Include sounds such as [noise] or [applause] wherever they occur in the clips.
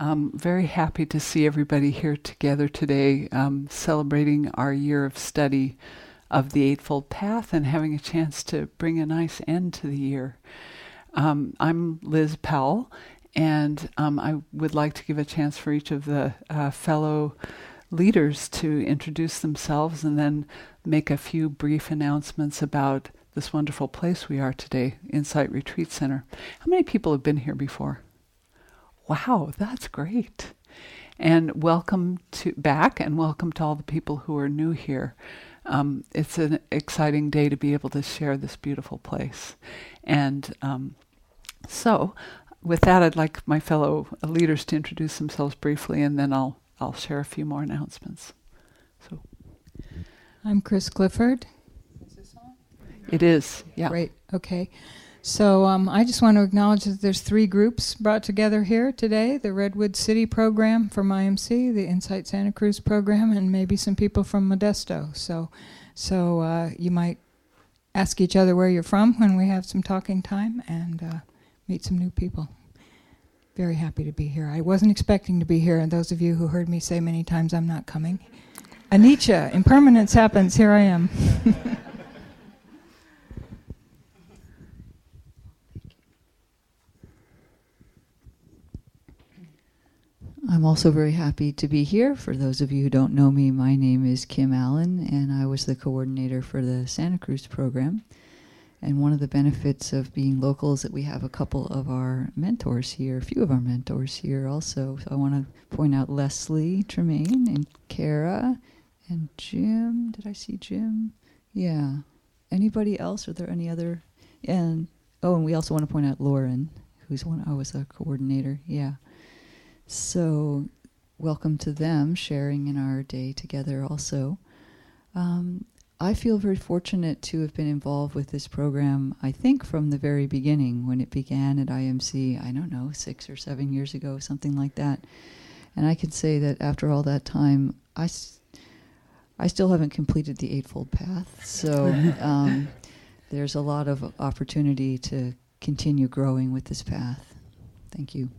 Um, very happy to see everybody here together today, um, celebrating our year of study of the Eightfold Path and having a chance to bring a nice end to the year. Um, I'm Liz Powell, and um, I would like to give a chance for each of the uh, fellow leaders to introduce themselves and then make a few brief announcements about this wonderful place we are today, Insight Retreat Center. How many people have been here before? Wow, that's great. And welcome to back and welcome to all the people who are new here. Um, it's an exciting day to be able to share this beautiful place. And um, so, with that, I'd like my fellow leaders to introduce themselves briefly, and then I'll I'll share a few more announcements. So, I'm Chris Clifford. Is this on? It is. Yeah. Great. Okay. So um, I just want to acknowledge that there's three groups brought together here today: the Redwood City program from IMC, the Insight Santa Cruz program, and maybe some people from Modesto. So, so uh, you might ask each other where you're from when we have some talking time and uh, meet some new people. Very happy to be here. I wasn't expecting to be here, and those of you who heard me say many times I'm not coming. Anicca, impermanence happens. Here I am. [laughs] I'm also very happy to be here. For those of you who don't know me, my name is Kim Allen, and I was the coordinator for the Santa Cruz program. And one of the benefits of being local is that we have a couple of our mentors here, a few of our mentors here also. So I want to point out Leslie Tremaine and Kara and Jim. Did I see Jim? Yeah. Anybody else? Are there any other? And oh, and we also want to point out Lauren, who's one. I was a coordinator. Yeah. So, welcome to them sharing in our day together also. Um, I feel very fortunate to have been involved with this program, I think, from the very beginning when it began at IMC, I don't know, six or seven years ago, something like that. And I can say that after all that time, I, I still haven't completed the Eightfold Path. So [laughs] um, there's a lot of opportunity to continue growing with this path. Thank you.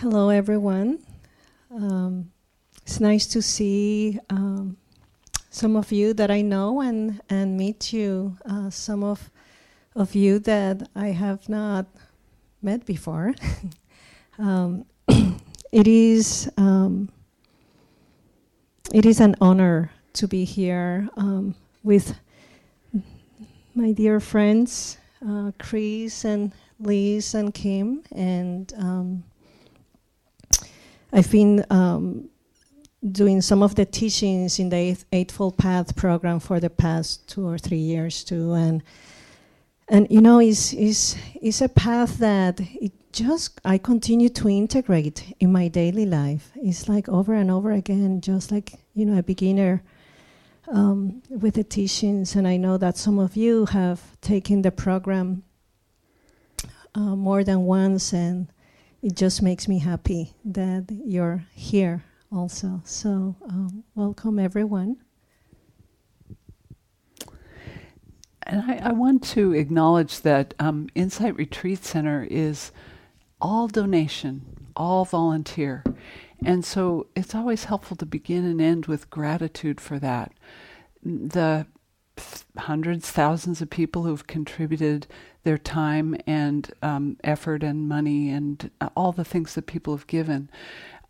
Hello, everyone. Um, it's nice to see um, some of you that I know and, and meet you, uh, some of, of you that I have not met before. [laughs] um, [clears throat] it, is, um, it is an honor to be here um, with my dear friends, uh, Chris and Liz and Kim, and um, I've been um, doing some of the teachings in the Eightfold Path program for the past two or three years too, and and you know, it's it's it's a path that it just I continue to integrate in my daily life. It's like over and over again, just like you know, a beginner. Um, with the teachings, and I know that some of you have taken the program uh, more than once, and it just makes me happy that you're here also. So, um, welcome everyone. And I, I, want to acknowledge that um, Insight Retreat Center is all donation, all volunteer. And so it's always helpful to begin and end with gratitude for that. The hundreds, thousands of people who've contributed their time and um, effort and money and uh, all the things that people have given.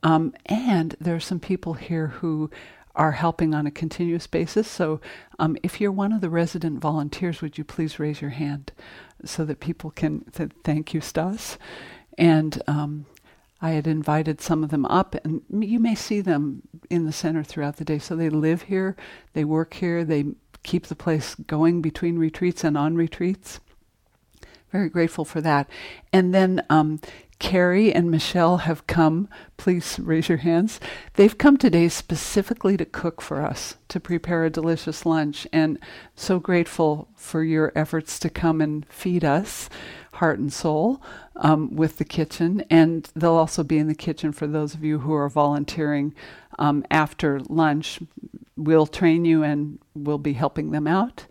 Um, and there are some people here who are helping on a continuous basis. So um, if you're one of the resident volunteers, would you please raise your hand so that people can th- thank you, Stas? And um, I had invited some of them up, and you may see them in the center throughout the day. So they live here, they work here, they keep the place going between retreats and on retreats. Very grateful for that. And then um, Carrie and Michelle have come. Please raise your hands. They've come today specifically to cook for us, to prepare a delicious lunch. And so grateful for your efforts to come and feed us, heart and soul, um, with the kitchen. And they'll also be in the kitchen for those of you who are volunteering um, after lunch. We'll train you and we'll be helping them out.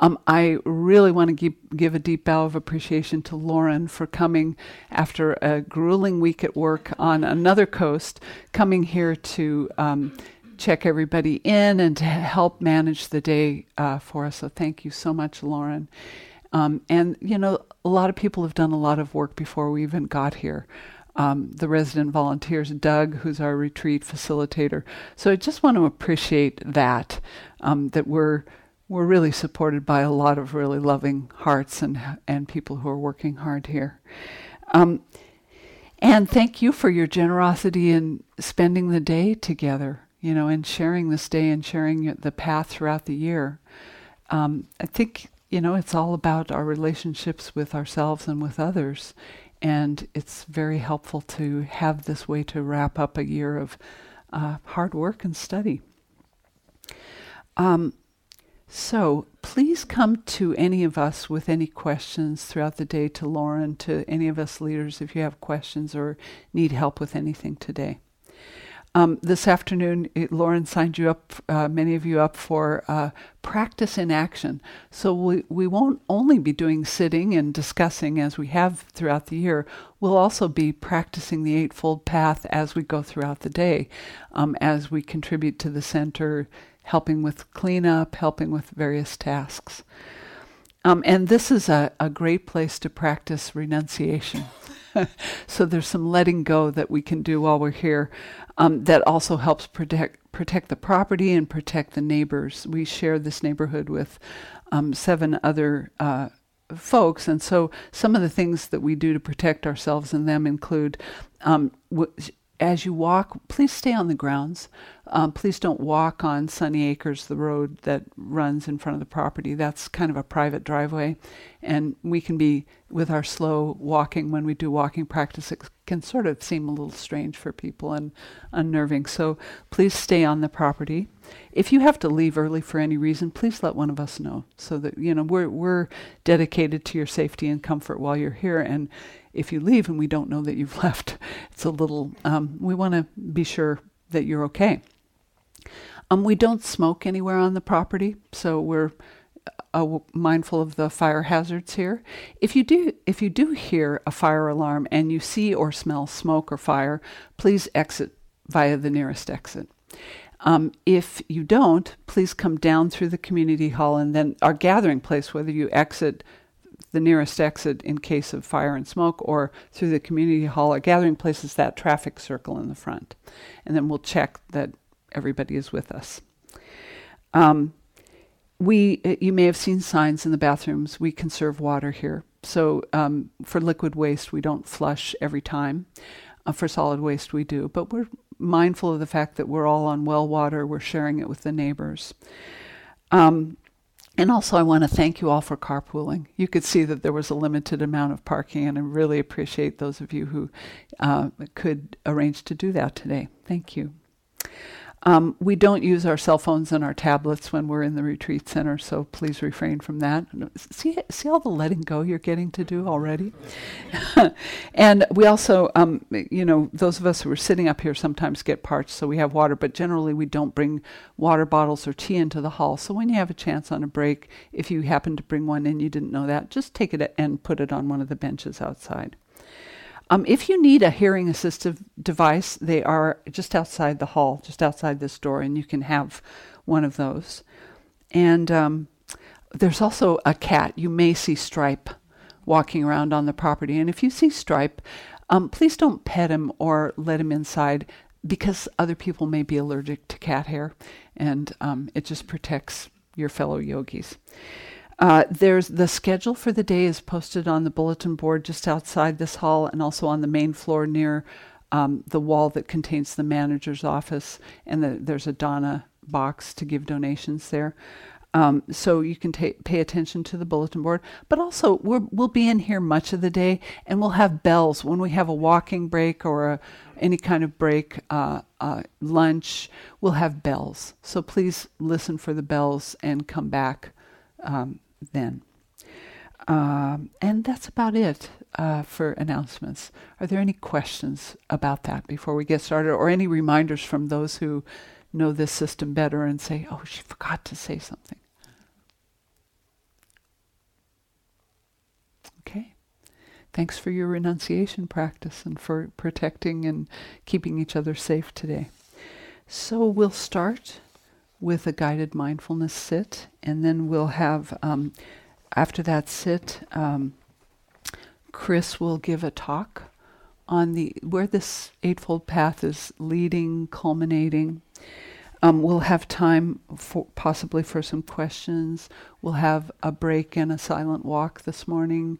Um, I really want to give, give a deep bow of appreciation to Lauren for coming after a grueling week at work on another coast, coming here to um, check everybody in and to help manage the day uh, for us. So thank you so much, Lauren. Um, and, you know, a lot of people have done a lot of work before we even got here. Um, the resident volunteers, Doug, who's our retreat facilitator. So I just want to appreciate that, um, that we're we're really supported by a lot of really loving hearts and and people who are working hard here. Um, and thank you for your generosity in spending the day together, you know, and sharing this day and sharing the path throughout the year. Um, I think you know it's all about our relationships with ourselves and with others, and it's very helpful to have this way to wrap up a year of uh, hard work and study. Um, so please come to any of us with any questions throughout the day, to Lauren, to any of us leaders if you have questions or need help with anything today. Um, this afternoon, it, Lauren signed you up, uh, many of you up for uh, practice in action. So we, we won't only be doing sitting and discussing as we have throughout the year, we'll also be practicing the Eightfold Path as we go throughout the day, um, as we contribute to the center, helping with cleanup, helping with various tasks. Um, and this is a, a great place to practice renunciation. [laughs] so there's some letting go that we can do while we're here um, that also helps protect protect the property and protect the neighbors. We share this neighborhood with um, seven other uh, folks, and so some of the things that we do to protect ourselves and them include. Um, w- as you walk, please stay on the grounds. Um, please don't walk on Sunny Acres, the road that runs in front of the property. That's kind of a private driveway. And we can be, with our slow walking, when we do walking practice, it can sort of seem a little strange for people and unnerving. So please stay on the property. If you have to leave early for any reason, please let one of us know so that, you know, we're, we're dedicated to your safety and comfort while you're here. And if you leave and we don't know that you've [laughs] left, it's a little, um, we want to be sure that you're okay. Um, we don't smoke anywhere on the property, so we're uh, mindful of the fire hazards here. If you do, if you do hear a fire alarm and you see or smell smoke or fire, please exit via the nearest exit. Um, if you don't, please come down through the community hall and then our gathering place, whether you exit the nearest exit in case of fire and smoke or through the community hall, or gathering places, that traffic circle in the front. And then we'll check that everybody is with us. Um, we, uh, you may have seen signs in the bathrooms. We conserve water here. So um, for liquid waste, we don't flush every time. Uh, for solid waste, we do. But we're mindful of the fact that we're all on well water. We're sharing it with the neighbors. Um, and also, I want to thank you all for carpooling. You could see that there was a limited amount of parking, and I really appreciate those of you who uh, could arrange to do that today. Thank you. Um, we don't use our cell phones and our tablets when we're in the retreat center, so please refrain from that. See, see all the letting go you're getting to do already? [laughs] and we also, um, you know, those of us who are sitting up here sometimes get parched, so we have water, but generally we don't bring water bottles or tea into the hall. So when you have a chance on a break, if you happen to bring one and you didn't know that, just take it and put it on one of the benches outside. Um, if you need a hearing assistive device, they are just outside the hall, just outside this door, and you can have one of those. And um, there's also a cat. You may see Stripe walking around on the property. And if you see Stripe, um, please don't pet him or let him inside because other people may be allergic to cat hair, and um, it just protects your fellow yogis. Uh, there's the schedule for the day is posted on the bulletin board just outside this hall and also on the main floor near um, the wall that contains the manager's office. And the, there's a Dana box to give donations there. Um, so you can pay attention to the bulletin board. But also, we will be in here much of the day, and we'll have bells when we have a walking break or a, any kind of break, uh, uh, lunch. We'll have bells. So please listen for the bells and come back um, then. Um, and that's about it uh, for announcements. Are there any questions about that before we get started, or any reminders from those who know this system better and say, oh, she forgot to say something? Okay. Thanks for your renunciation practice and for protecting and keeping each other safe today. So we'll start with a guided mindfulness sit, and then we'll have, um, after that sit, um, Chris will give a talk on the where this eightfold path is leading, culminating. Um, we'll have time for possibly for some questions. We'll have a break and a silent walk this morning.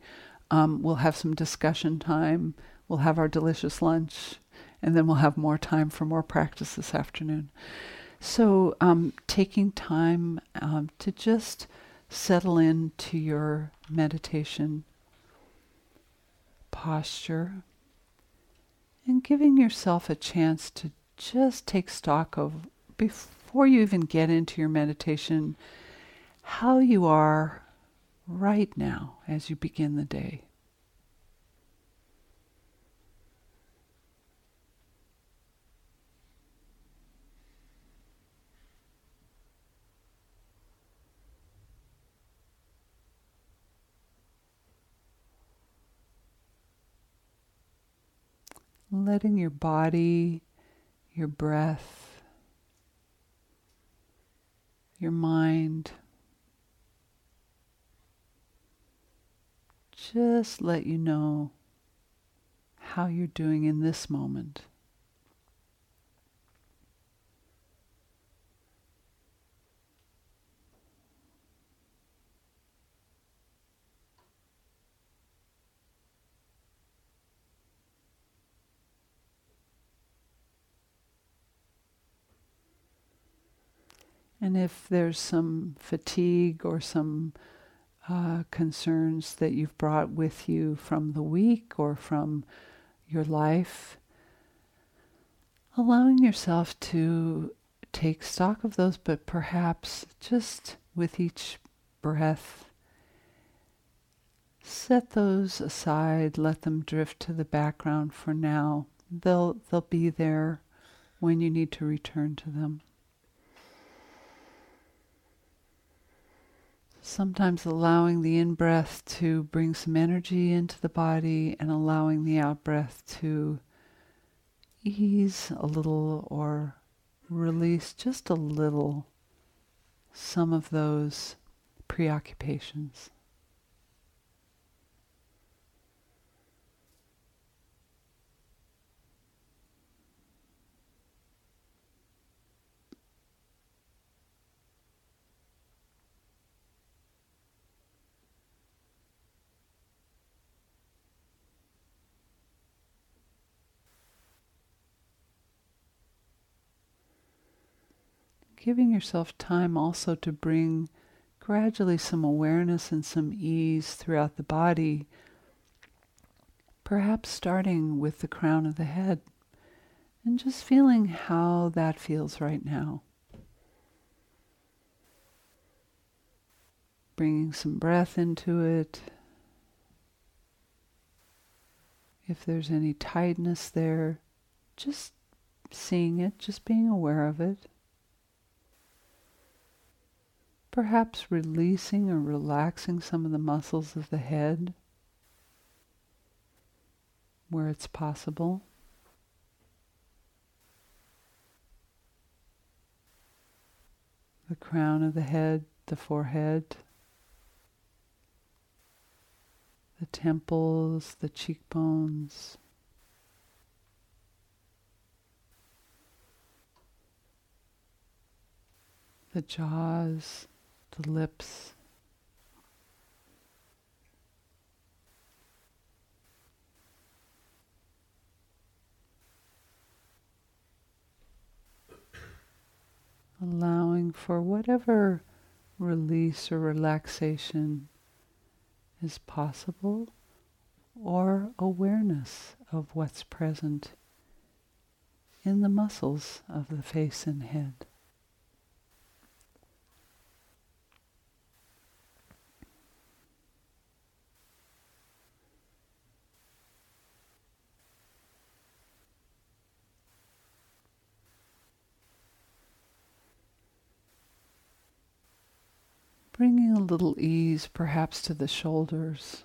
Um, we'll have some discussion time. We'll have our delicious lunch, and then we'll have more time for more practice this afternoon. So, um, taking time um, to just settle into your meditation posture and giving yourself a chance to just take stock of, before you even get into your meditation, how you are right now as you begin the day. Letting your body, your breath, your mind just let you know how you're doing in this moment. And if there's some fatigue or some uh, concerns that you've brought with you from the week or from your life, allowing yourself to take stock of those, but perhaps just with each breath, set those aside, let them drift to the background for now. They'll, they'll be there when you need to return to them. Sometimes allowing the in breath to bring some energy into the body and allowing the out breath to ease a little or release just a little some of those preoccupations. Giving yourself time also to bring gradually some awareness and some ease throughout the body, perhaps starting with the crown of the head and just feeling how that feels right now. Bringing some breath into it. If there's any tightness there, just seeing it, just being aware of it. Perhaps releasing or relaxing some of the muscles of the head where it's possible. The crown of the head, the forehead, the temples, the cheekbones. The jaws, the lips. Allowing for whatever release or relaxation is possible or awareness of what's present in the muscles of the face and head. Bringing a little ease perhaps to the shoulders,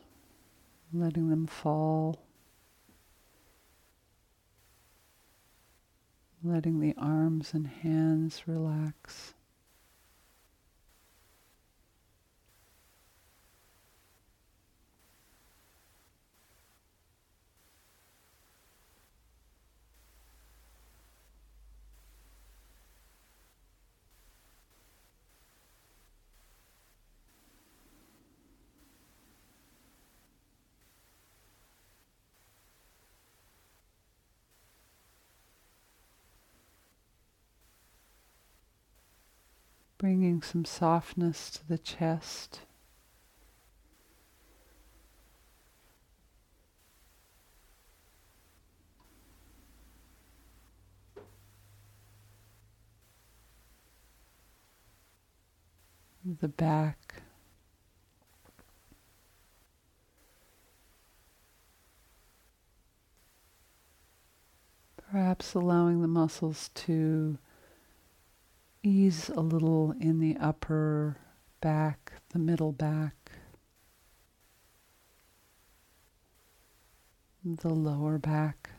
letting them fall, letting the arms and hands relax. Bringing some softness to the chest. The back. Perhaps allowing the muscles to ease a little in the upper back, the middle back, the lower back.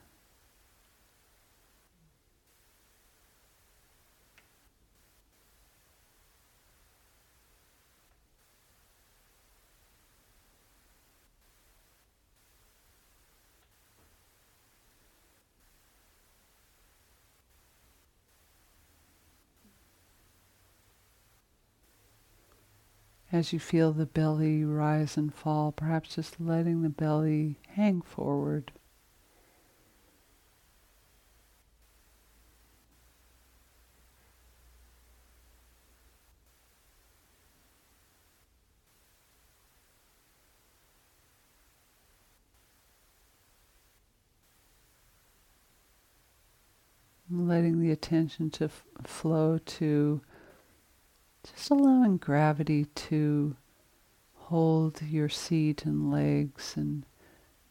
As you feel the belly rise and fall, perhaps just letting the belly hang forward. Letting the attention to f- flow to just allowing gravity to hold your seat and legs, and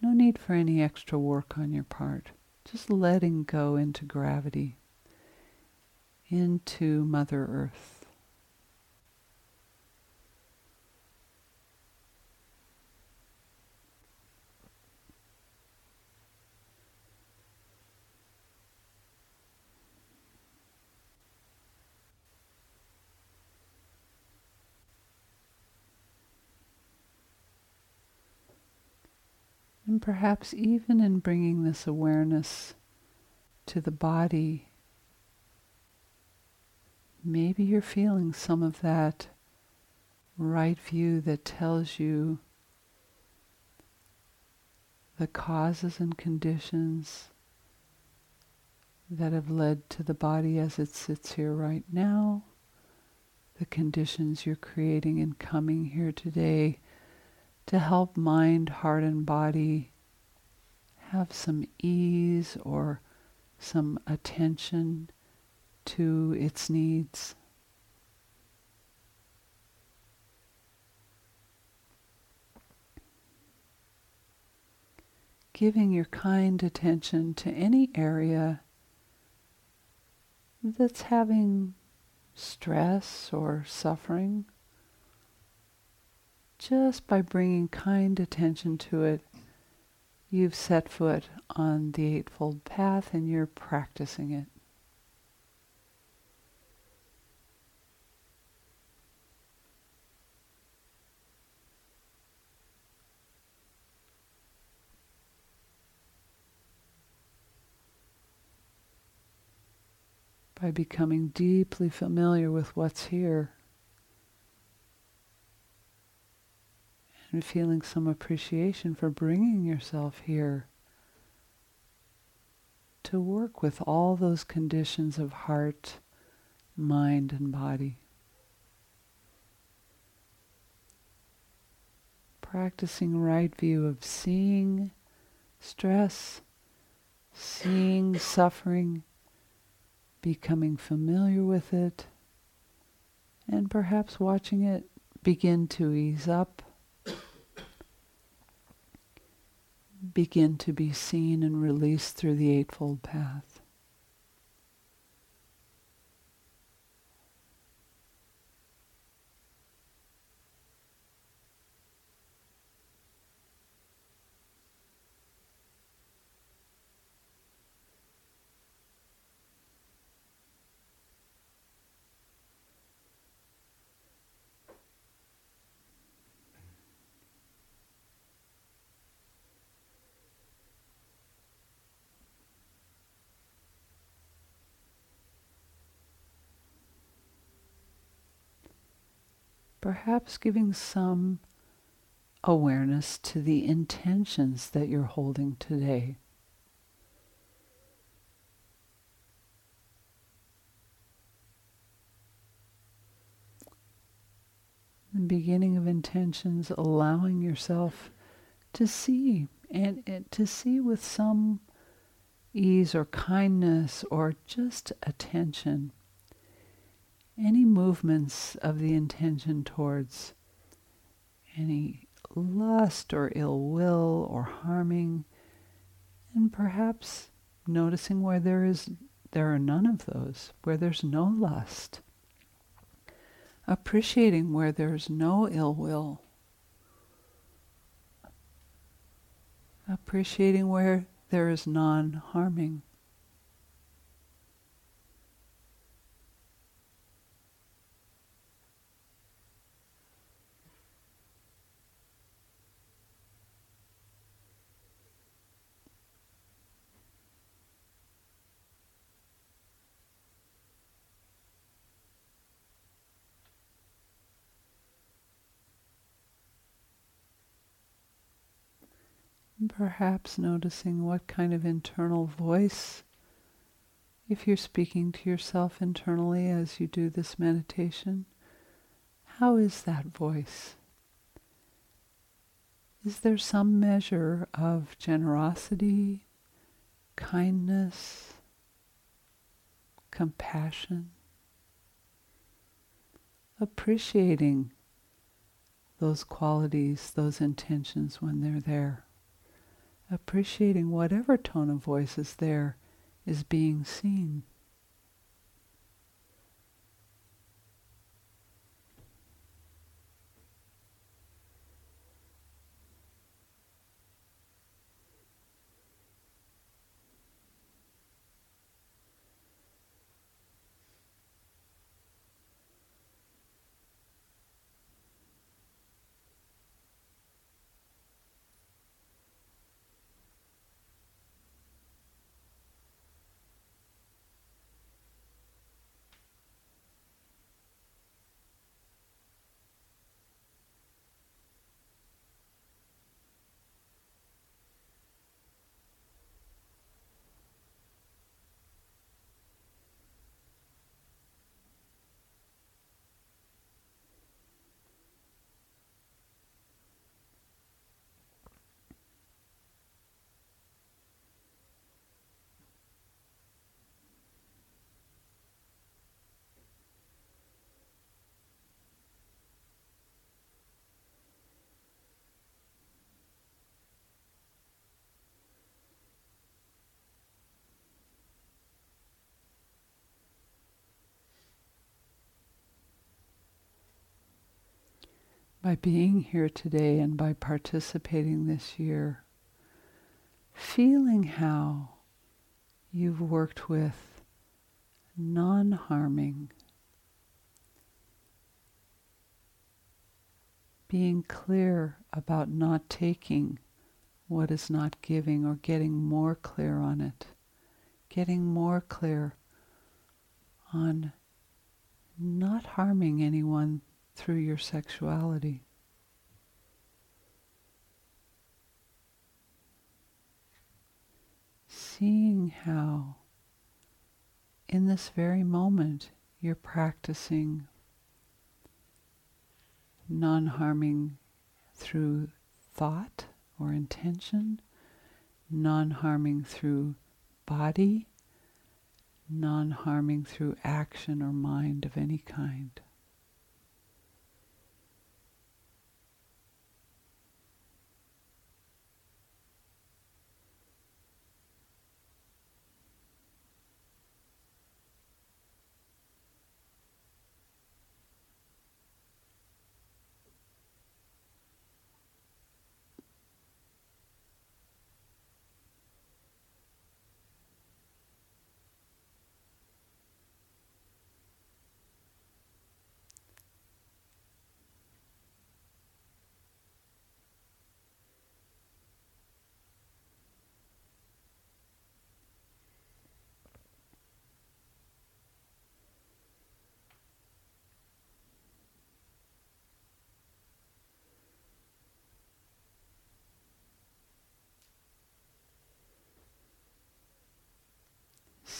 no need for any extra work on your part. Just letting go into gravity, into Mother Earth. Perhaps even in bringing this awareness to the body, maybe you're feeling some of that right view that tells you the causes and conditions that have led to the body as it sits here right now, the conditions you're creating in coming here today to help mind, heart, and body have some ease or some attention to its needs. Giving your kind attention to any area that's having stress or suffering just by bringing kind attention to it, you've set foot on the Eightfold Path and you're practicing it. By becoming deeply familiar with what's here. And feeling some appreciation for bringing yourself here to work with all those conditions of heart, mind, and body. Practicing right view of seeing stress, seeing suffering, becoming familiar with it, and perhaps watching it begin to ease up begin to be seen and released through the Eightfold Path. Perhaps giving some awareness to the intentions that you're holding today. The beginning of intentions, allowing yourself to see and, and to see with some ease or kindness or just attention any movements of the intention towards any lust or ill will or harming and perhaps noticing where there is there are none of those where there's no lust appreciating where there's no ill will appreciating where there is non harming. Perhaps noticing what kind of internal voice, if you're speaking to yourself internally as you do this meditation, how is that voice? Is there some measure of generosity, kindness, compassion, appreciating those qualities, those intentions when they're there? Appreciating whatever tone of voice is there is being seen. By being here today and by participating this year, feeling how you've worked with non harming, being clear about not taking what is not giving or getting more clear on it, getting more clear on not harming anyone through your sexuality. Seeing how in this very moment you're practicing non harming through thought or intention, non harming through body, non harming through action or mind of any kind.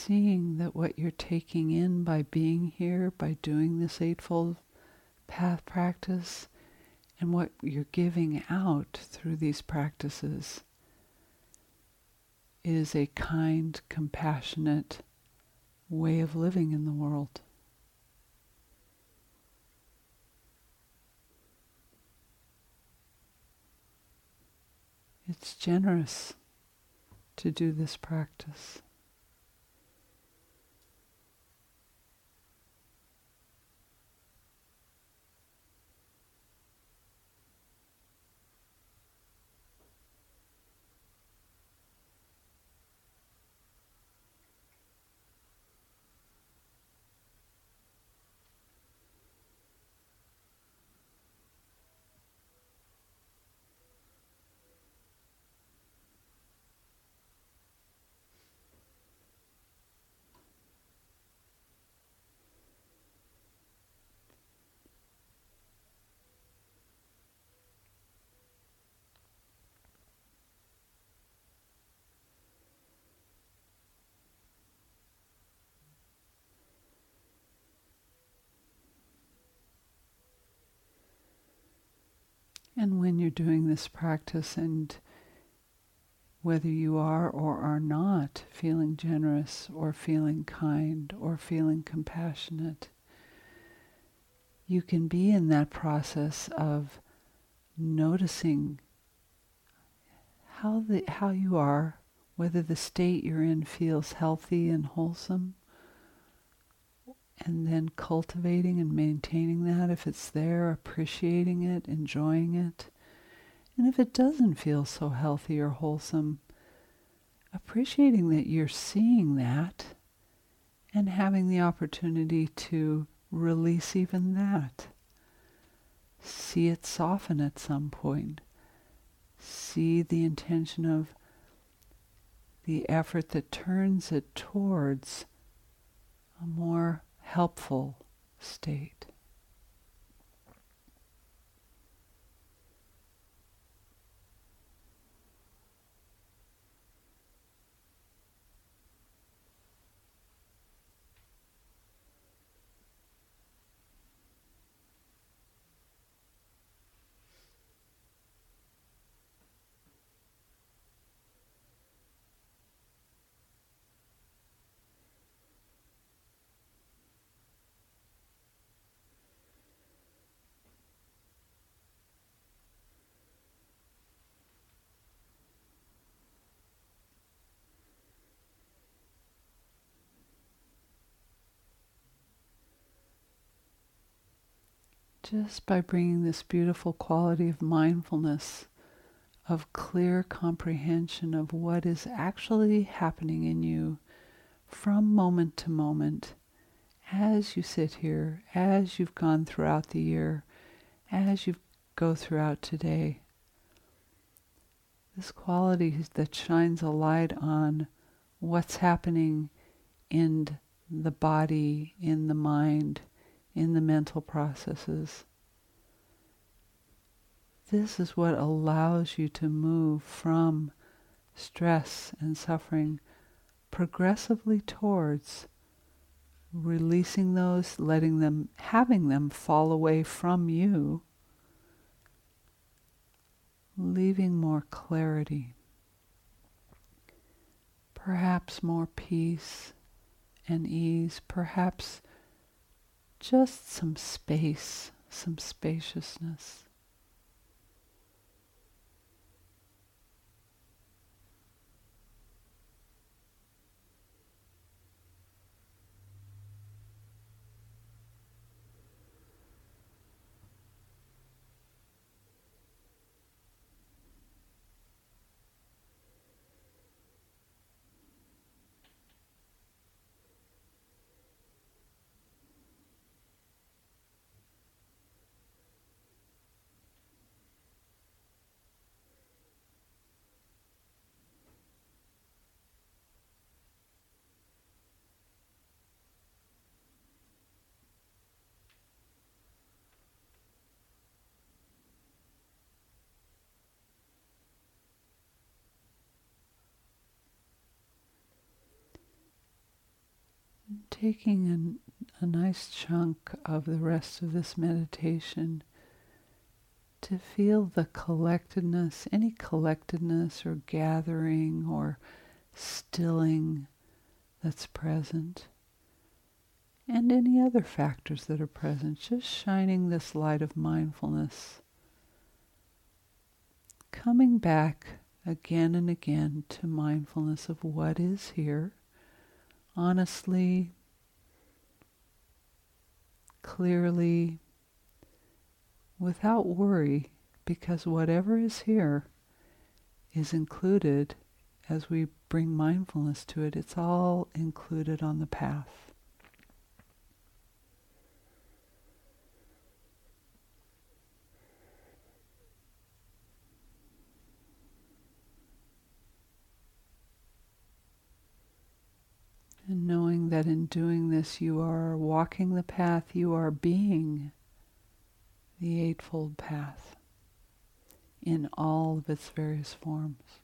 Seeing that what you're taking in by being here, by doing this Eightfold Path practice, and what you're giving out through these practices is a kind, compassionate way of living in the world. It's generous to do this practice. And when you're doing this practice, and whether you are or are not feeling generous or feeling kind or feeling compassionate, you can be in that process of noticing how the how you are, whether the state you're in feels healthy and wholesome, and then cultivating and maintaining that if it's there, appreciating it, enjoying it. And if it doesn't feel so healthy or wholesome, appreciating that you're seeing that and having the opportunity to release even that. See it soften at some point. See the intention of the effort that turns it towards a more helpful state. Just by bringing this beautiful quality of mindfulness, of clear comprehension of what is actually happening in you from moment to moment as you sit here, as you've gone throughout the year, as you go throughout today. This quality that shines a light on what's happening in the body, in the mind, in the mental processes. This is what allows you to move from stress and suffering progressively towards releasing those, letting them, having them fall away from you, leaving more clarity, perhaps more peace and ease, perhaps just some space, some spaciousness. Taking an, a nice chunk of the rest of this meditation to feel the collectedness, any collectedness or gathering or stilling that's present, and any other factors that are present, just shining this light of mindfulness. Coming back again and again to mindfulness of what is here, honestly, clearly, without worry, because whatever is here is included as we bring mindfulness to it. It's all included on the path. And knowing that in doing this, you are walking the path, you are being the Eightfold Path in all of its various forms.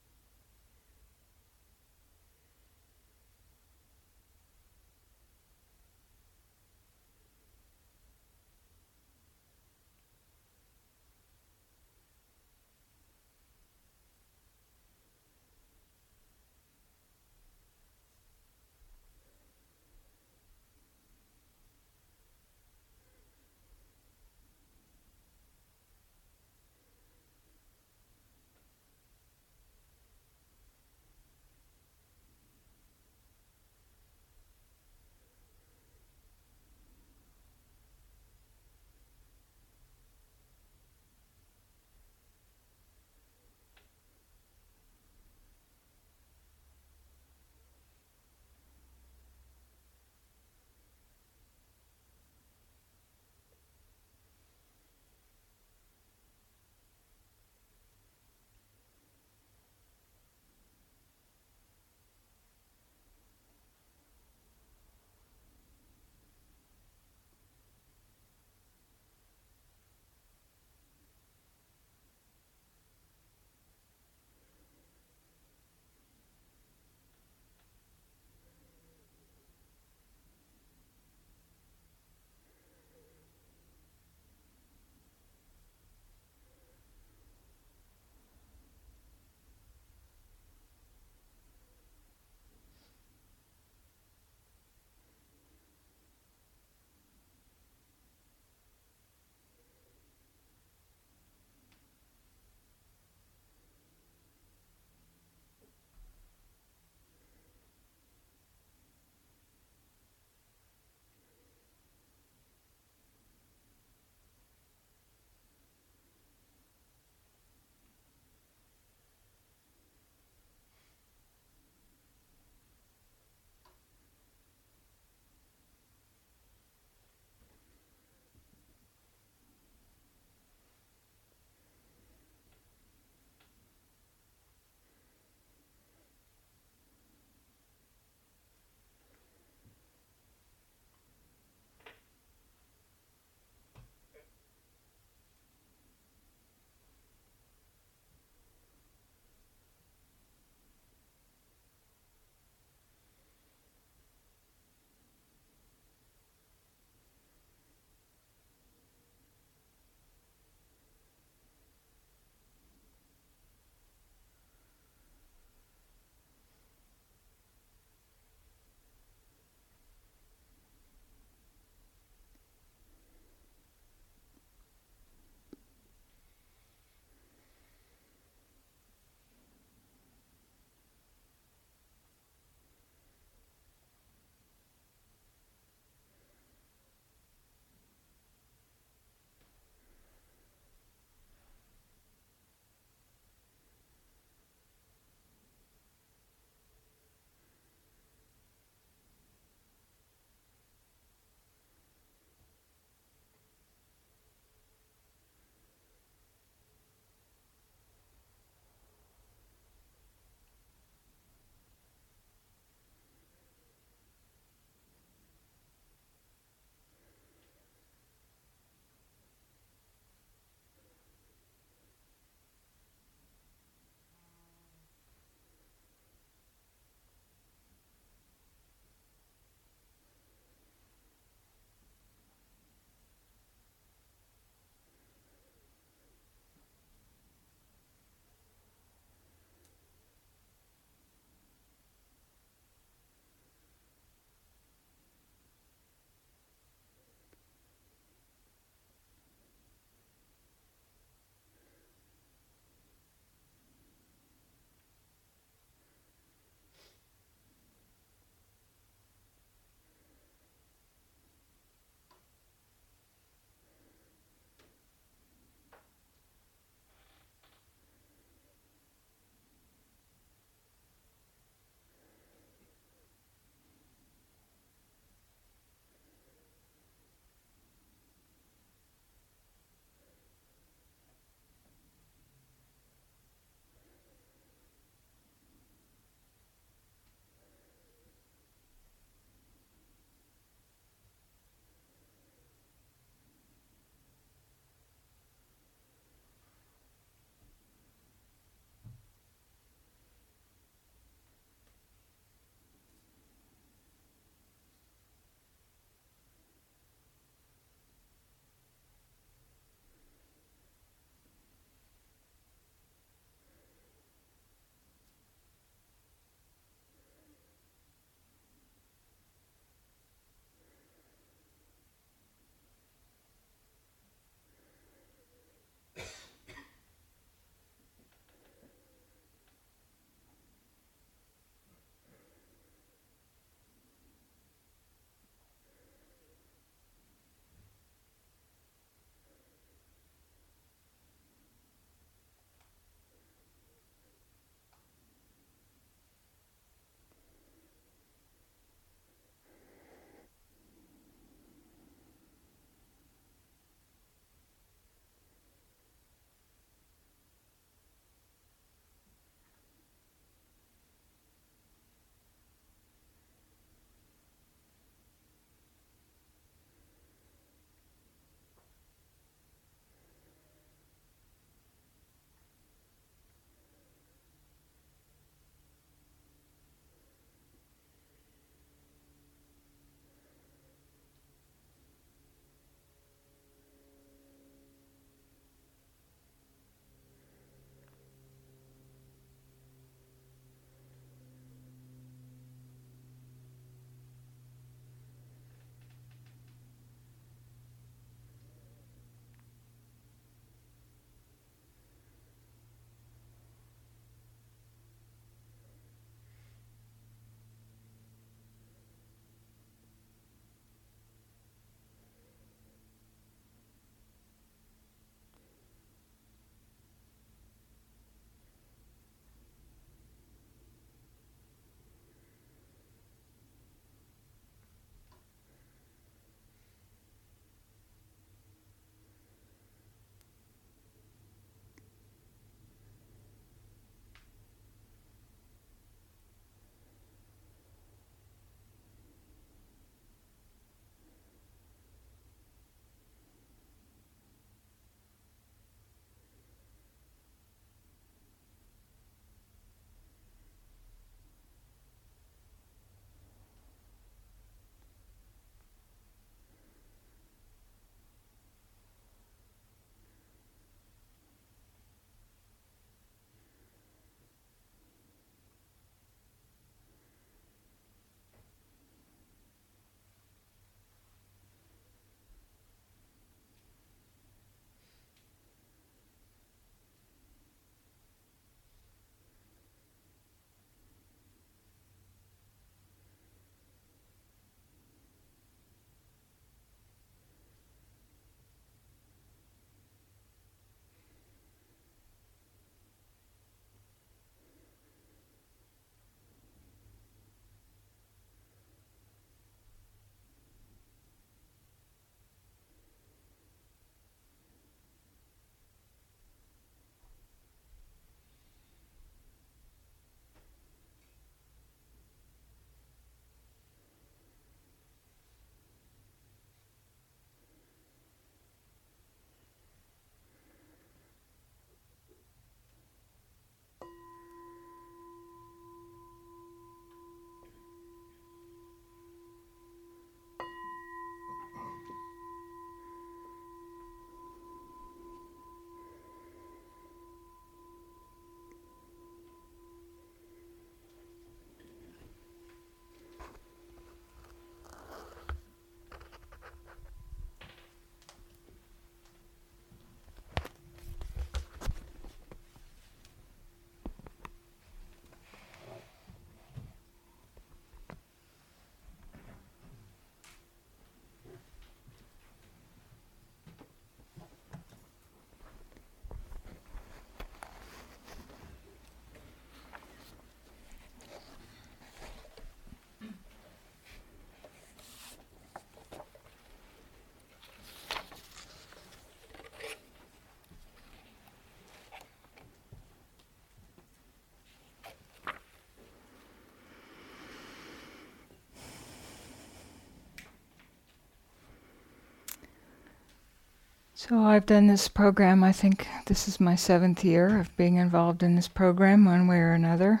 So I've done this program, I think this is my seventh year of being involved in this program one way or another.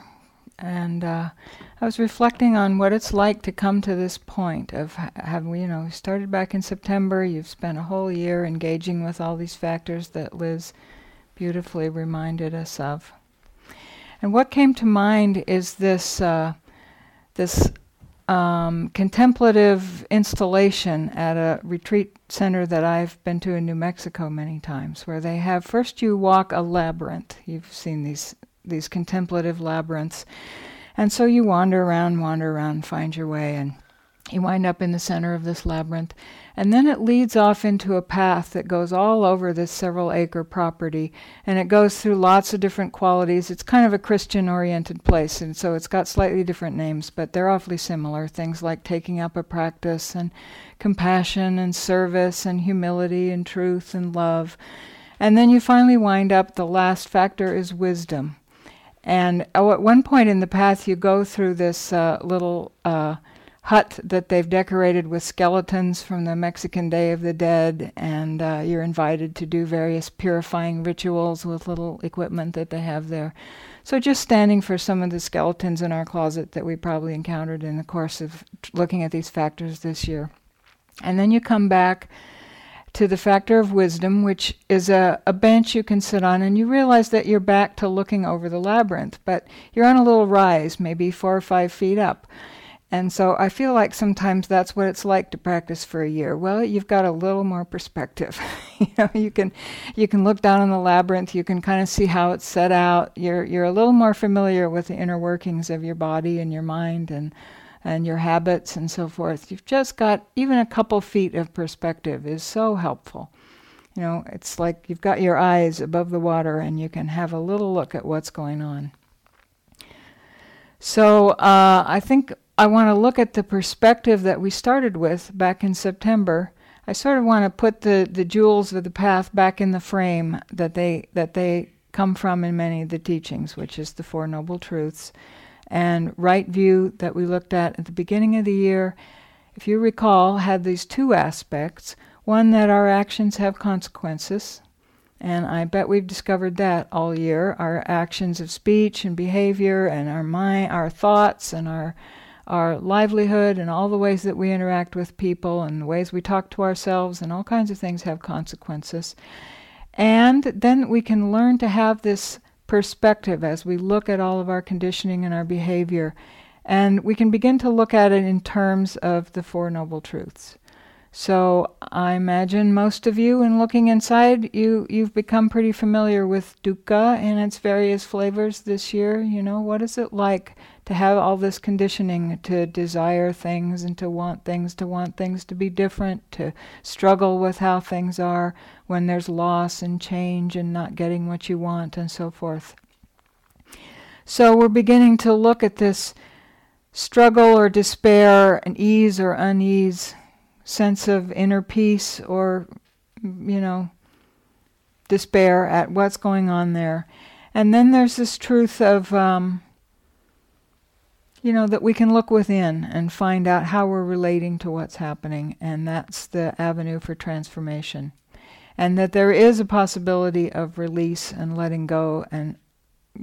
And uh, I was reflecting on what it's like to come to this point of ha- have we, you know, started back in September, you've spent a whole year engaging with all these factors that Liz beautifully reminded us of. And what came to mind is this uh, this um, contemplative installation at a retreat center that I've been to in New Mexico many times, where they have first you walk a labyrinth. You've seen these these contemplative labyrinths, and so you wander around, wander around, find your way, and you wind up in the center of this labyrinth. And then it leads off into a path that goes all over this several acre property. And it goes through lots of different qualities. It's kind of a Christian oriented place. And so it's got slightly different names, but they're awfully similar. Things like taking up a practice and compassion and service and humility and truth and love. And then you finally wind up, the last factor is wisdom. And oh, at one point in the path, you go through this uh, little. Uh, hut that they've decorated with skeletons from the Mexican Day of the Dead, and uh, you're invited to do various purifying rituals with little equipment that they have there. So, just standing for some of the skeletons in our closet that we probably encountered in the course of looking at these factors this year. And then you come back to the factor of wisdom, which is a, a bench you can sit on, and you realize that you're back to looking over the labyrinth, but you're on a little rise, maybe four or five feet up. And so I feel like sometimes that's what it's like to practice for a year. Well, you've got a little more perspective. [laughs] you know, you can you can look down on the labyrinth, you can kind of see how it's set out. You're you're a little more familiar with the inner workings of your body and your mind and and your habits and so forth. You've just got even a couple feet of perspective is so helpful. You know, it's like you've got your eyes above the water and you can have a little look at what's going on. So uh, I think I want to look at the perspective that we started with back in September. I sort of want to put the, the jewels of the path back in the frame that they that they come from in many of the teachings, which is the Four Noble Truths. And right view that we looked at at the beginning of the year, if you recall, had these two aspects. One that our actions have consequences, and I bet we've discovered that all year. Our actions of speech and behavior and our mind our thoughts and our our livelihood and all the ways that we interact with people and the ways we talk to ourselves and all kinds of things have consequences. And then we can learn to have this perspective as we look at all of our conditioning and our behavior. And we can begin to look at it in terms of the Four Noble Truths. So I imagine most of you, in looking inside, you you've become pretty familiar with dukkha and its various flavors this year. You know, what is it like to have all this conditioning to desire things and to want things, to want things to be different, to struggle with how things are when there's loss and change and not getting what you want and so forth. So we're beginning to look at this struggle or despair, and ease or unease sense of inner peace or, you know, despair at what's going on there. And then there's this truth of, um, you know, that we can look within and find out how we're relating to what's happening, and that's the avenue for transformation. And that there is a possibility of release and letting go and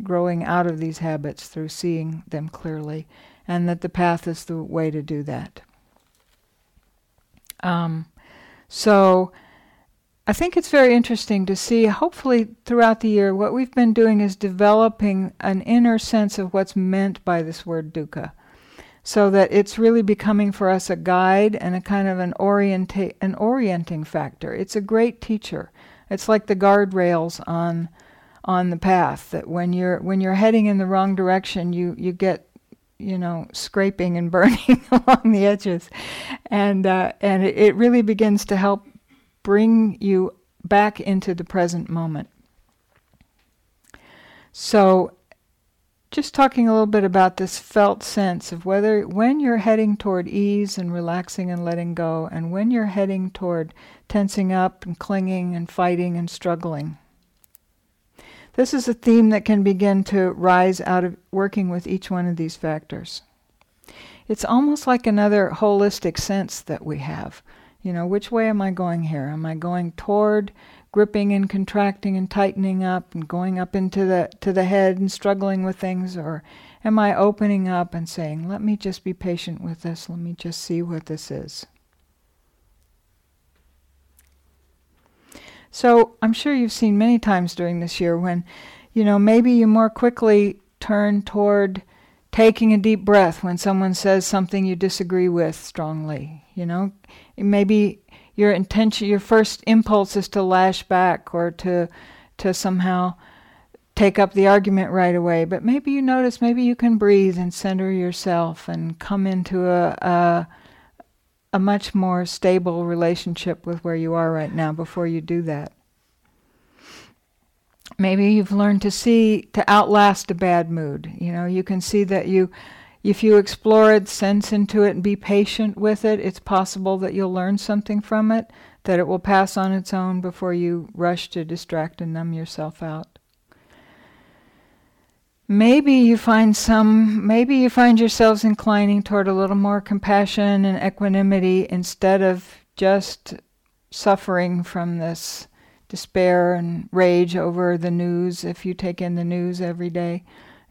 growing out of these habits through seeing them clearly, and that the path is the way to do that. Um, so I think it's very interesting to see, hopefully, throughout the year, what we've been doing is developing an inner sense of what's meant by this word dukkha. So that it's really becoming for us a guide and a kind of an, orienta- an orienting factor. It's a great teacher. It's like the guardrails on on the path that when you're when you're heading in the wrong direction you you get you know, scraping and [laughs] burning along the edges, and uh, and it, really begins to help bring you back into the present moment. So, just talking a little bit about this felt sense of whether when you're heading toward ease and relaxing and letting go, and when you're heading toward tensing up and clinging and fighting and struggling. This is a theme that can begin to rise out of working with each one of these factors. It's almost like another holistic sense that we have. You know, which way am I going here? Am I going toward gripping and contracting and tightening up and going up into the to the head and struggling with things or am I opening up and saying, "Let me just be patient with this. Let me just see what this is." So, I'm sure you've seen many times during this year when you know, maybe you more quickly turn toward taking a deep breath when someone says something you disagree with strongly, you know? Maybe your intention, your first impulse is to lash back or to to somehow take up the argument right away. But maybe you notice, maybe you can breathe and center yourself and come into a, a a much more stable relationship with where you are right now before you do that. Maybe you've learned to see to outlast a bad mood. You know, you can see that you if you explore it, sense into it, and be patient with it, it's possible that you'll learn something from it, that it will pass on its own before you rush to distract and numb yourself out. Maybe you find some, maybe you find yourselves inclining toward a little more compassion and equanimity instead of just suffering from this despair and rage over the news if you take in the news every day.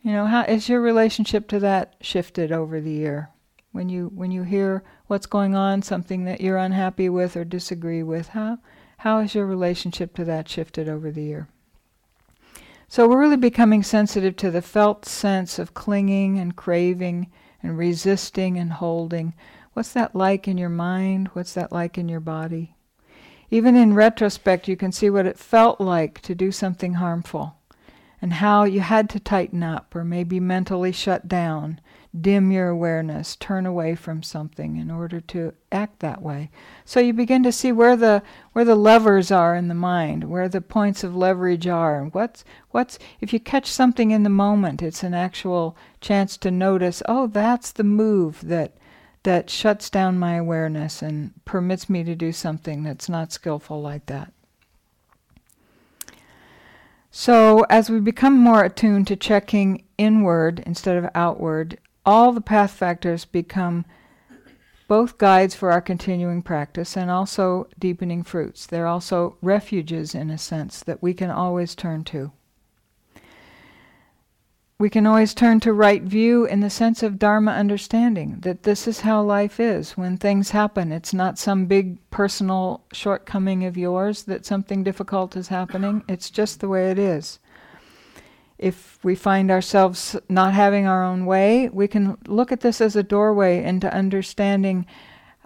You know, how is your relationship to that shifted over the year? When you when you hear what's going on, something that you're unhappy with or disagree with, how how has your relationship to that shifted over the year? So we're really becoming sensitive to the felt sense of clinging and craving and resisting and holding. What's that like in your mind? What's that like in your body? Even in retrospect, you can see what it felt like to do something harmful and how you had to tighten up or maybe mentally shut down, dim your awareness, turn away from something in order to act that way. So you begin to see where the where the levers are in the mind, where the points of leverage are, and what's what's if you catch something in the moment, it's an actual chance to notice, oh, that's the move that that shuts down my awareness and permits me to do something that's not skillful like that. So, as we become more attuned to checking inward instead of outward, all the path factors become both guides for our continuing practice and also deepening fruits. They're also refuges, in a sense, that we can always turn to. We can always turn to right view in the sense of Dharma understanding that this is how life is. When things happen, it's not some big personal shortcoming of yours that something difficult is happening, it's just the way it is. If we find ourselves not having our own way, we can look at this as a doorway into understanding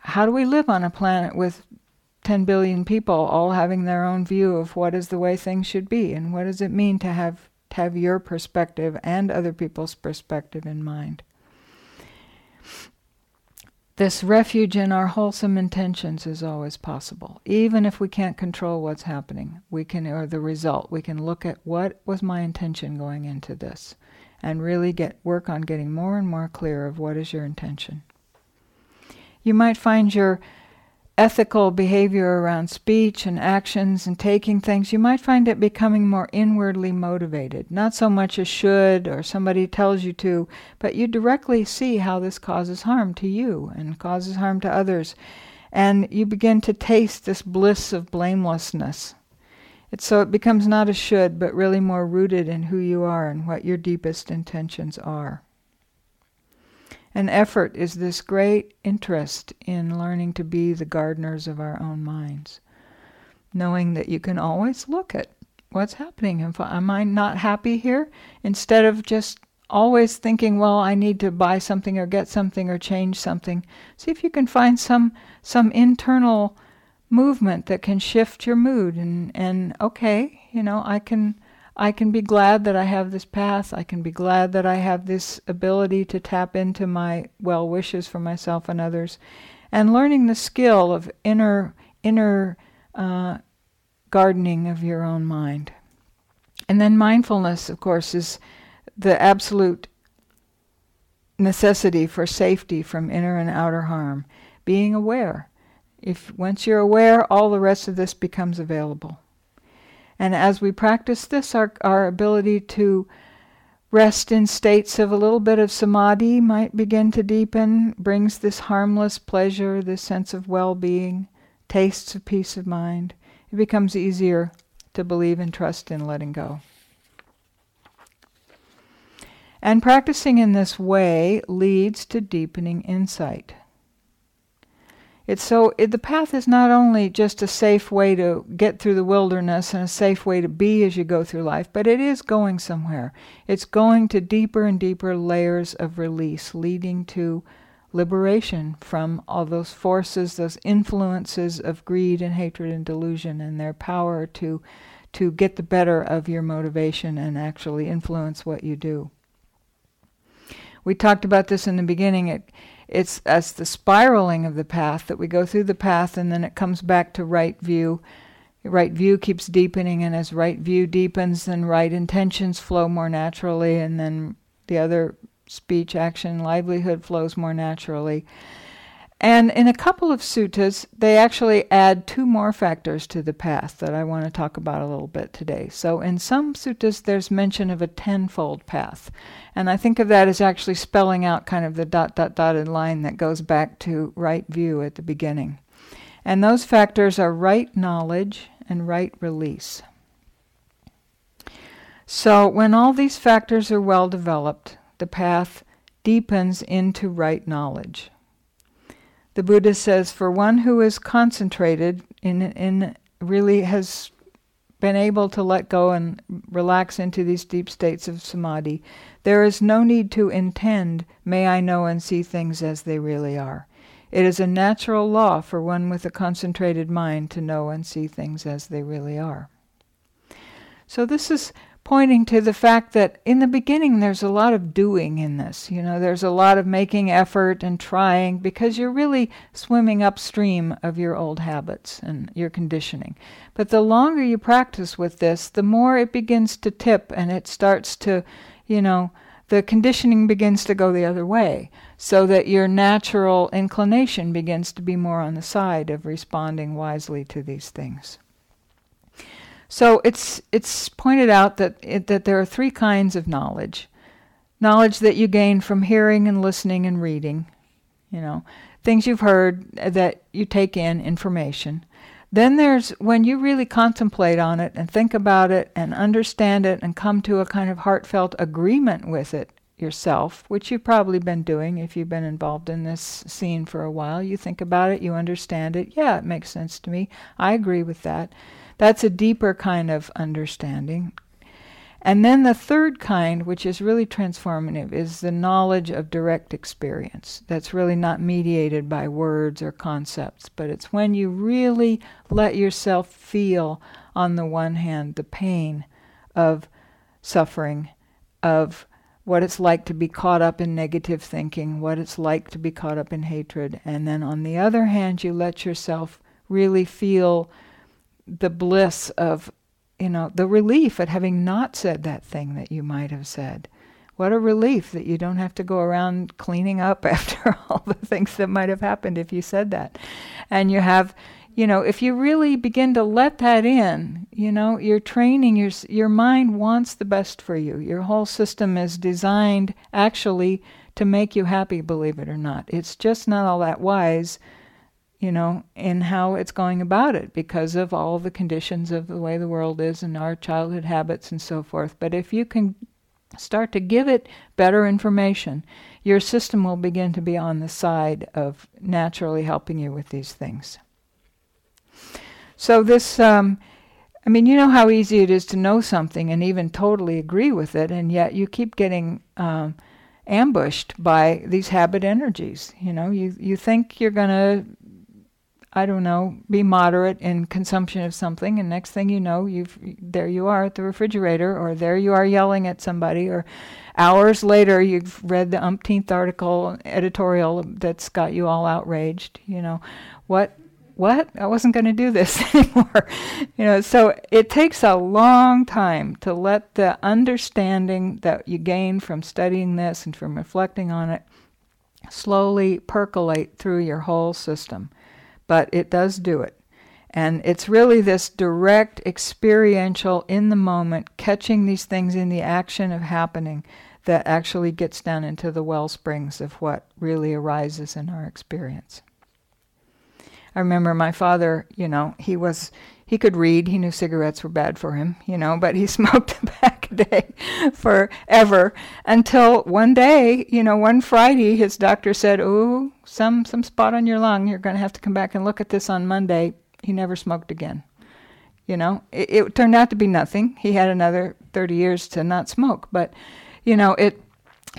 how do we live on a planet with 10 billion people all having their own view of what is the way things should be and what does it mean to have have your perspective and other people's perspective in mind. This refuge in our wholesome intentions is always possible. Even if we can't control what's happening, we can or the result, we can look at what was my intention going into this and really get work on getting more and more clear of what is your intention. You might find your ethical behavior around speech and actions and taking things, you might find it becoming more inwardly motivated. Not so much a should or somebody tells you to, but you directly see how this causes harm to you and causes harm to others. And you begin to taste this bliss of blamelessness. It's so it becomes not a should, but really more rooted in who you are and what your deepest intentions are. And effort is this great interest in learning to be the gardeners of our own minds, knowing that you can always look at what's happening. Am I not happy here? Instead of just always thinking, well, I need to buy something or get something or change something. See if you can find some some internal movement that can shift your mood and and okay, you know, I can I can be glad that I have this path. I can be glad that I have this ability to tap into my well wishes for myself and others, and learning the skill of inner inner uh, gardening of your own mind. And then mindfulness, of course, is the absolute necessity for safety from inner and outer harm. Being aware. If once you're aware, all the rest of this becomes available. And as we practice this, our, our ability to rest in states of a little bit of samadhi might begin to deepen, brings this harmless pleasure, this sense of well being tastes of peace of mind, it becomes easier to believe and trust in letting go. And practicing in this way leads to deepening insight. It's so it, the path is not only just a safe way to get through the wilderness and a safe way to be as you go through life, but it is going somewhere. It's going to deeper and deeper layers of release, leading to liberation from all those forces, those influences of greed and hatred and delusion, and their power to to get the better of your motivation and actually influence what you do. We talked about this in the beginning. It, it's as the spiraling of the path that we go through the path and then it comes back to right view. Right view keeps deepening, and as right view deepens, then right intentions flow more naturally, and then the other speech, action, livelihood flows more naturally. And in a couple of suttas, they actually add two more factors to the path that I want to talk about a little bit today. So, in some suttas, there's mention of a tenfold path. And I think of that as actually spelling out kind of the dot, dot, dotted line that goes back to right view at the beginning. And those factors are right knowledge and right release. So, when all these factors are well developed, the path deepens into right knowledge. The Buddha says, for one who is concentrated in, in really has been able to let go and relax into these deep states of samadhi, there is no need to intend, may I know and see things as they really are. It is a natural law for one with a concentrated mind to know and see things as they really are. So, this is pointing to the fact that in the beginning there's a lot of doing in this. You know, there's a lot of making effort and trying because you're really swimming upstream of your old habits and your conditioning. But the longer you practice with this, the more it begins to tip and it starts to, you know, the conditioning begins to go the other way so that your natural inclination begins to be more on the side of responding wisely to these things. So it's it's pointed out that it, that there are three kinds of knowledge: knowledge that you gain from hearing and listening and reading, you know, things you've heard that you take in information. Then there's when you really contemplate on it and think about it and understand it and come to a kind of heartfelt agreement with it yourself, which you've probably been doing if you've been involved in this scene for a while. You think about it, you understand it. Yeah, it makes sense to me. I agree with that. That's a deeper kind of understanding. And then the third kind, which is really transformative, is the knowledge of direct experience. That's really not mediated by words or concepts, but it's when you really let yourself feel, on the one hand, the pain of suffering, of what it's like to be caught up in negative thinking, what it's like to be caught up in hatred. And then on the other hand, you let yourself really feel the bliss of, you know, the relief at having not said that thing that you might have said. What a relief that you don't have to go around cleaning up [laughs] after all the things that might have happened if you said that. And you have, you know, if you really begin to let that in, you know, you're training your your mind wants the best for you. Your whole system is designed actually to make you happy, believe it or not. It's just not all that wise you know, in how it's going about it because of all the conditions of the way the world is and our childhood habits and so forth. But if you can start to give it better information, your system will begin to be on the side of naturally helping you with these things. So, this, um, I mean, you know how easy it is to know something and even totally agree with it, and yet you keep getting. Um, ambushed by these habit energies. You know, you you think you're going to I don't know, be moderate in consumption of something, and next thing you know, you've there you are at the refrigerator, or there you are yelling at somebody, or hours later you've read the umpteenth article editorial that's got you all outraged. You know, what what I wasn't going to do this [laughs] anymore. you know, so it takes a long time to let the understanding that you gain from studying this and from reflecting on it slowly percolate through your whole system but it does do it. And it's really this direct, experiential, in the moment, catching these things in the action of happening that actually gets down into the well springs of what really arises in our experience. I remember my father, you know, he was he could read. He knew cigarettes were bad for him, you know, but he [laughs] smoked back [laughs] day forever until one day, you know, one Friday, his doctor said, "Oh, some some spot on your lung. You're going to have to come back and look at this on Monday." He never smoked again. You know, it, it turned out to be nothing. He had another 30 years to not smoke, but you know, it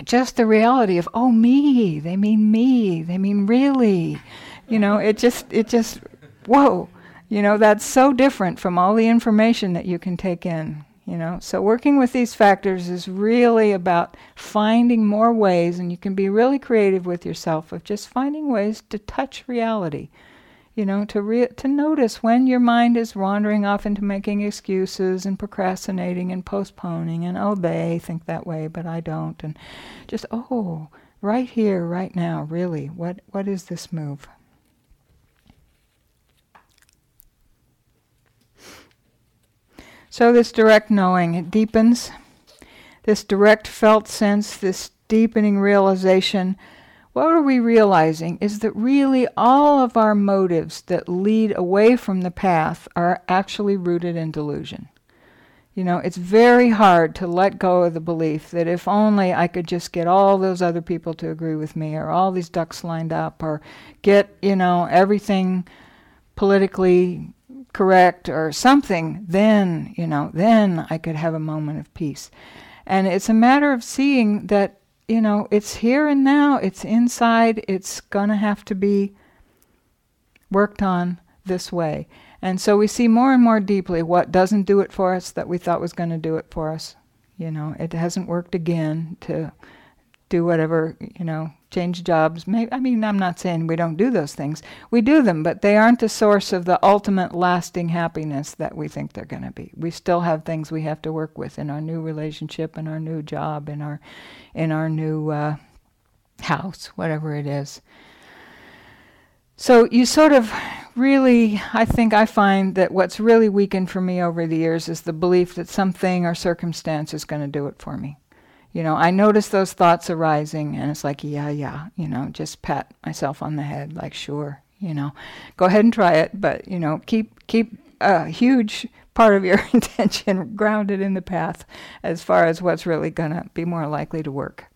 just the reality of oh me, they mean me, they mean really. You know, it just it just whoa you know, that's so different from all the information that you can take in. You know, so working with these factors is really about finding more ways, and you can be really creative with yourself of just finding ways to touch reality. You know, to re- to notice when your mind is wandering off into making excuses and procrastinating and postponing, and oh, they think that way, but I don't, and just oh, right here, right now, really, what what is this move? So, this direct knowing, it deepens. This direct felt sense, this deepening realization. What are we realizing is that really all of our motives that lead away from the path are actually rooted in delusion. You know, it's very hard to let go of the belief that if only I could just get all those other people to agree with me, or all these ducks lined up, or get, you know, everything politically correct or something, then, you know, then I could have a moment of peace. And it's a matter of seeing that, you know, it's here and now, it's inside, it's going to have to be worked on this way. And so we see more and more deeply what doesn't do it for us that we thought was going to do it for us. You know, it hasn't worked again to do whatever, you know, change jobs. Maybe, I mean, I'm not saying we don't do those things. We do them, but they aren't the source of the ultimate lasting happiness that we think they're going to be. We still have things we have to work with in our new relationship, in our new job, in our, in our new uh, house, whatever it is. So you sort of really, I think I find that what's really weakened for me over the years is the belief that something or circumstance is going to do it for me you know, I notice those thoughts arising, and it's like, yeah, yeah, you know, just pat myself on the head, like, sure, you know, go ahead and try it, but you know, keep keep a huge part of your [laughs] intention grounded in the path as far as what's really going to be more likely to work.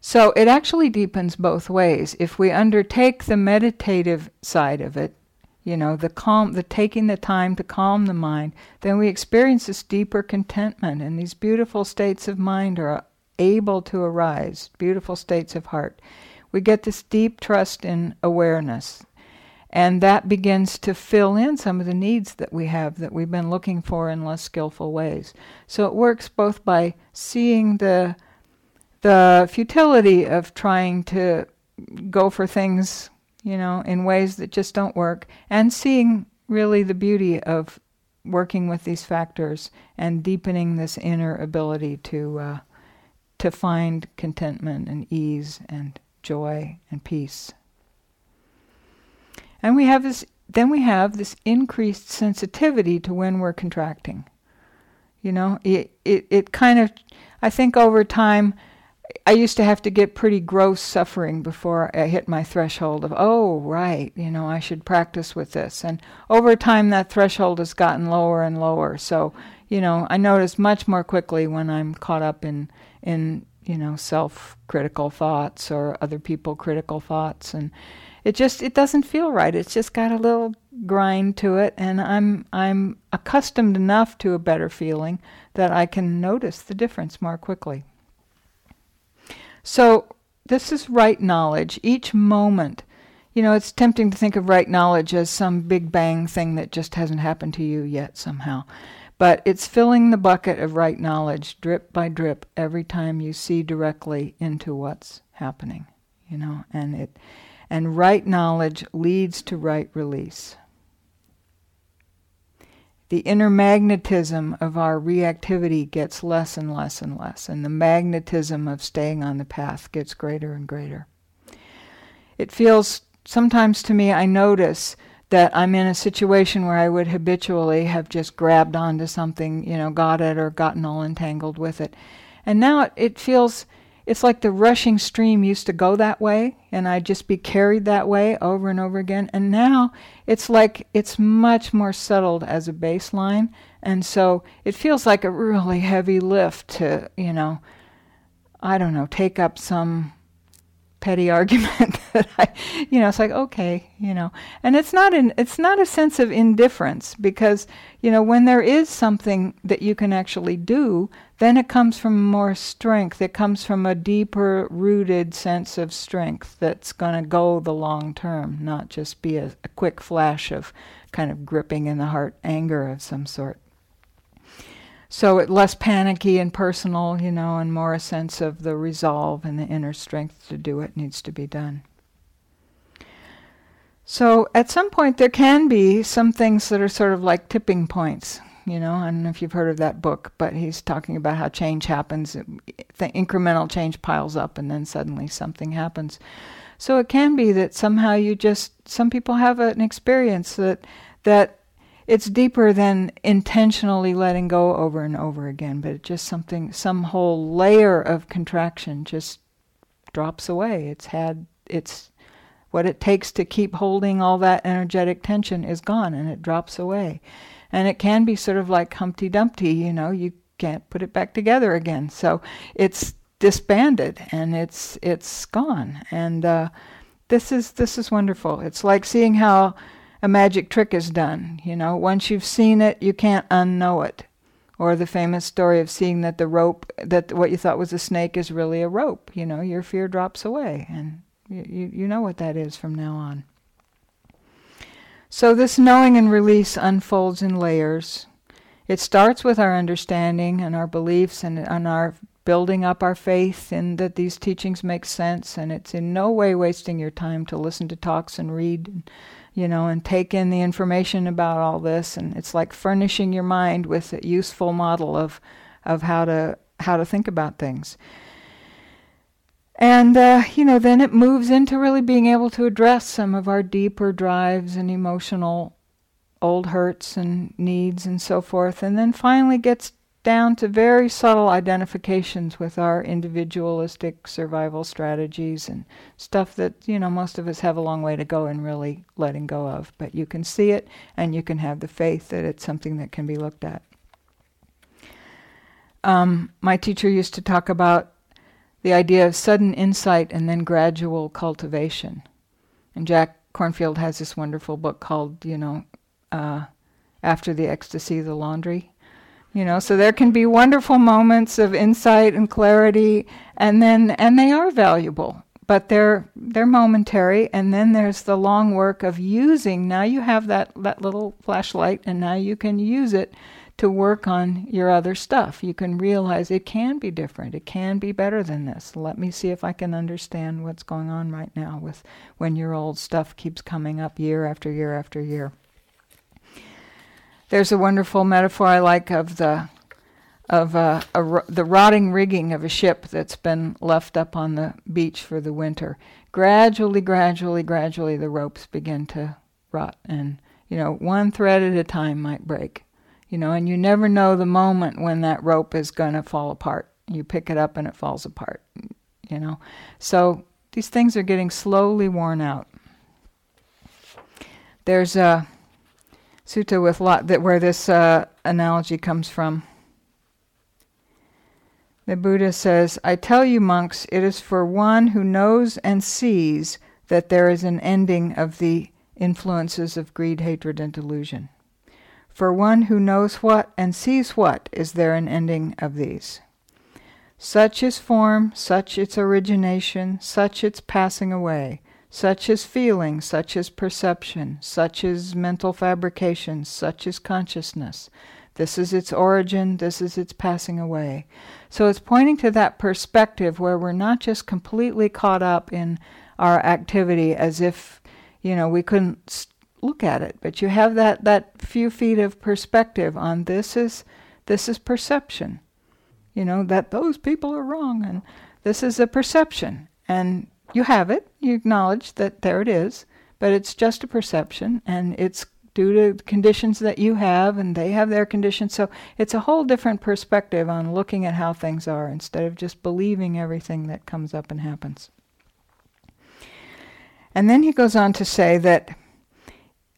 So it actually deepens both ways. If we undertake the meditative side of it, you know, the calm, the taking the time to calm the mind, then we experience this deeper contentment, and these beautiful states of mind are able to arise, beautiful states of heart. We get this deep trust in awareness, and that begins to fill in some of the needs that we have that we've been looking for in less skillful ways. So it works both by seeing the the futility of trying to go for things you know, in ways that just don't work, and seeing really the beauty of working with these factors and deepening this inner ability to uh, to find contentment and ease and joy and peace. And we have this then we have this increased sensitivity to when we're contracting. You know, it it, it kind of I think over time I used to have to get pretty gross suffering before I hit my threshold of, oh, right, you know, I should practice with this. And over time, that threshold has gotten lower and lower. So, you know, I notice much more quickly when I'm caught up in, in you know, self critical thoughts or other people critical thoughts. And it just, it doesn't feel right. It's just got a little grind to it. And I'm, I'm accustomed enough to a better feeling that I can notice the difference more quickly. So this is right knowledge. Each moment, you know, it's tempting to think of right knowledge as some big bang thing that just hasn't happened to you yet somehow. But it's filling the bucket of right knowledge drip by drip every time you see directly into what's happening, you know, and it and right knowledge leads to right release the inner magnetism of our reactivity gets less and less and less, and the magnetism of staying on the path gets greater and greater. It feels sometimes to me, I notice that I'm in a situation where I would habitually have just grabbed onto something, you know, got it or gotten all entangled with it. And now it, it feels it's like the rushing stream used to go that way and I'd just be carried that way over and over again. And now it's like it's much more settled as a baseline. And so it feels like a really heavy lift to, you know, I don't know, take up some petty [laughs] argument that I, you know, it's like okay, you know, and it's not an it's not a sense of indifference because you know when there is something that you can actually do, then it comes from more strength. It comes from a deeper rooted sense of strength that's going to go the long term, not just be a, a quick flash of kind of gripping in the heart anger of some sort. So it less panicky and personal, you know, and more a sense of the resolve and the inner strength to do what needs to be done. So at some point there can be some things that are sort of like tipping points. You know, I don't know if you've heard of that book, but he's talking about how change happens. The incremental change piles up, and then suddenly something happens. So it can be that somehow you just some people have an experience that that it's deeper than intentionally letting go over and over again, but just something, some whole layer of contraction just drops away. It's had, it's what it takes to keep holding all that energetic tension is gone and it drops away. And it can be sort of like Humpty Dumpty, you know, you can't put it back together again. So it's disbanded and it's it's gone. And uh, this is this is wonderful. It's like seeing how a magic trick is done. You know, once you've seen it, you can't unknow it. Or the famous story of seeing that the rope, that what you thought was a snake is really a rope. You know, your fear drops away, and you, you, you know what that is from now on. So this knowing and release unfolds in layers. It starts with our understanding and our beliefs and, and our building up our faith in that these teachings make sense, and it's in no way wasting your time to listen to talks and read you know, and take in the information about all this. And it's like furnishing your mind with a useful model of, of how to how to think about things. And uh, you know, then it moves into really being able to address some of our deeper drives and emotional old hurts and needs and so forth, and then finally gets down to very subtle identifications with our individualistic survival strategies and stuff that, you know, most of us have a long way to go in really letting go of. But you can see it and you can have the faith that it's something that can be looked at. Um, my teacher used to talk about the idea of sudden insight and then gradual cultivation. And Jack Kornfield has this wonderful book called, you know, uh, After the Ecstasy, the Laundry you know so there can be wonderful moments of insight and clarity and then and they are valuable but they're they're momentary and then there's the long work of using now you have that that little flashlight and now you can use it to work on your other stuff you can realize it can be different it can be better than this let me see if i can understand what's going on right now with when your old stuff keeps coming up year after year after year there's a wonderful metaphor I like of the of uh, the rotting rigging of a ship that's been left up on the beach for the winter. Gradually, gradually, gradually, the ropes begin to rot, and you know, one thread at a time might break. You know, and you never know the moment when that rope is going to fall apart. You pick it up and it falls apart. You know, so these things are getting slowly worn out. There's a sutta with lot that where this uh, analogy comes from. The Buddha says, I tell you, monks, it is for one who knows and sees that there is an ending of the influences of greed, hatred, and delusion. For one who knows what and sees what is there an ending of these. Such is form, such its origination, such its passing away such is feeling, such is perception, such is mental fabrication, such is consciousness. This is its origin, this is its passing away. So it's pointing to that perspective where we're not just completely caught up in our activity as if, you know, we couldn't look at it, but you have that, that few feet of perspective on this is this is perception. You know, that those people are wrong and this is a perception. And you have it, you acknowledge that there it is, but it's just a perception and it's due to conditions that you have, and they have their conditions. So it's a whole different perspective on looking at how things are instead of just believing everything that comes up and happens. And then he goes on to say that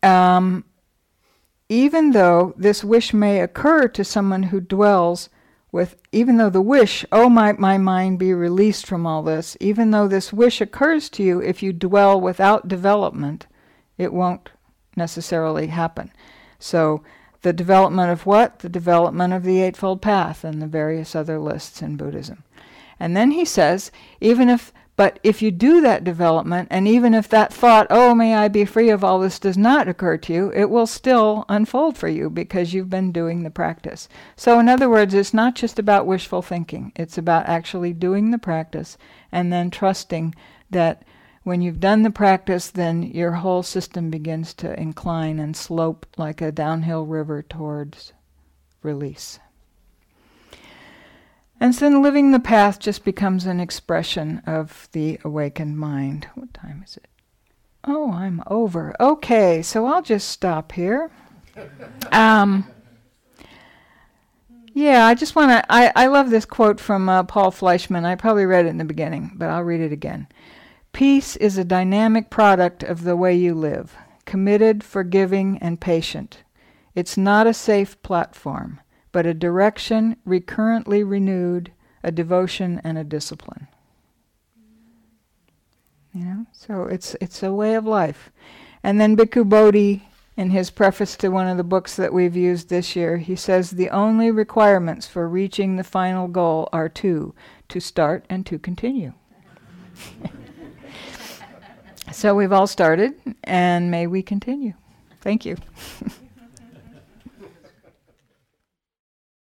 um, even though this wish may occur to someone who dwells with, even though the wish, oh, might my mind be released from all this, even though this wish occurs to you, if you dwell without development, it won't necessarily happen. So, the development of what? The development of the Eightfold Path and the various other lists in Buddhism. And then he says, even if, but if you do that development, and even if that thought, oh, may I be free of all this, does not occur to you, it will still unfold for you because you've been doing the practice. So, in other words, it's not just about wishful thinking, it's about actually doing the practice and then trusting that when you've done the practice, then your whole system begins to incline and slope like a downhill river towards release. And so then living the path just becomes an expression of the awakened mind. What time is it? Oh, I'm over. Okay, so I'll just stop here. Um, yeah, I just want to. I, I love this quote from uh, Paul Fleischman. I probably read it in the beginning, but I'll read it again. Peace is a dynamic product of the way you live, committed, forgiving, and patient. It's not a safe platform, but a direction recurrently renewed, a devotion and a discipline. You know, so it's it's a way of life. And then Bhikkhu Bodhi, in his preface to one of the books that we've used this year, he says the only requirements for reaching the final goal are two: to start and to continue. [laughs] So we've all started, and may we continue. Thank you. [laughs]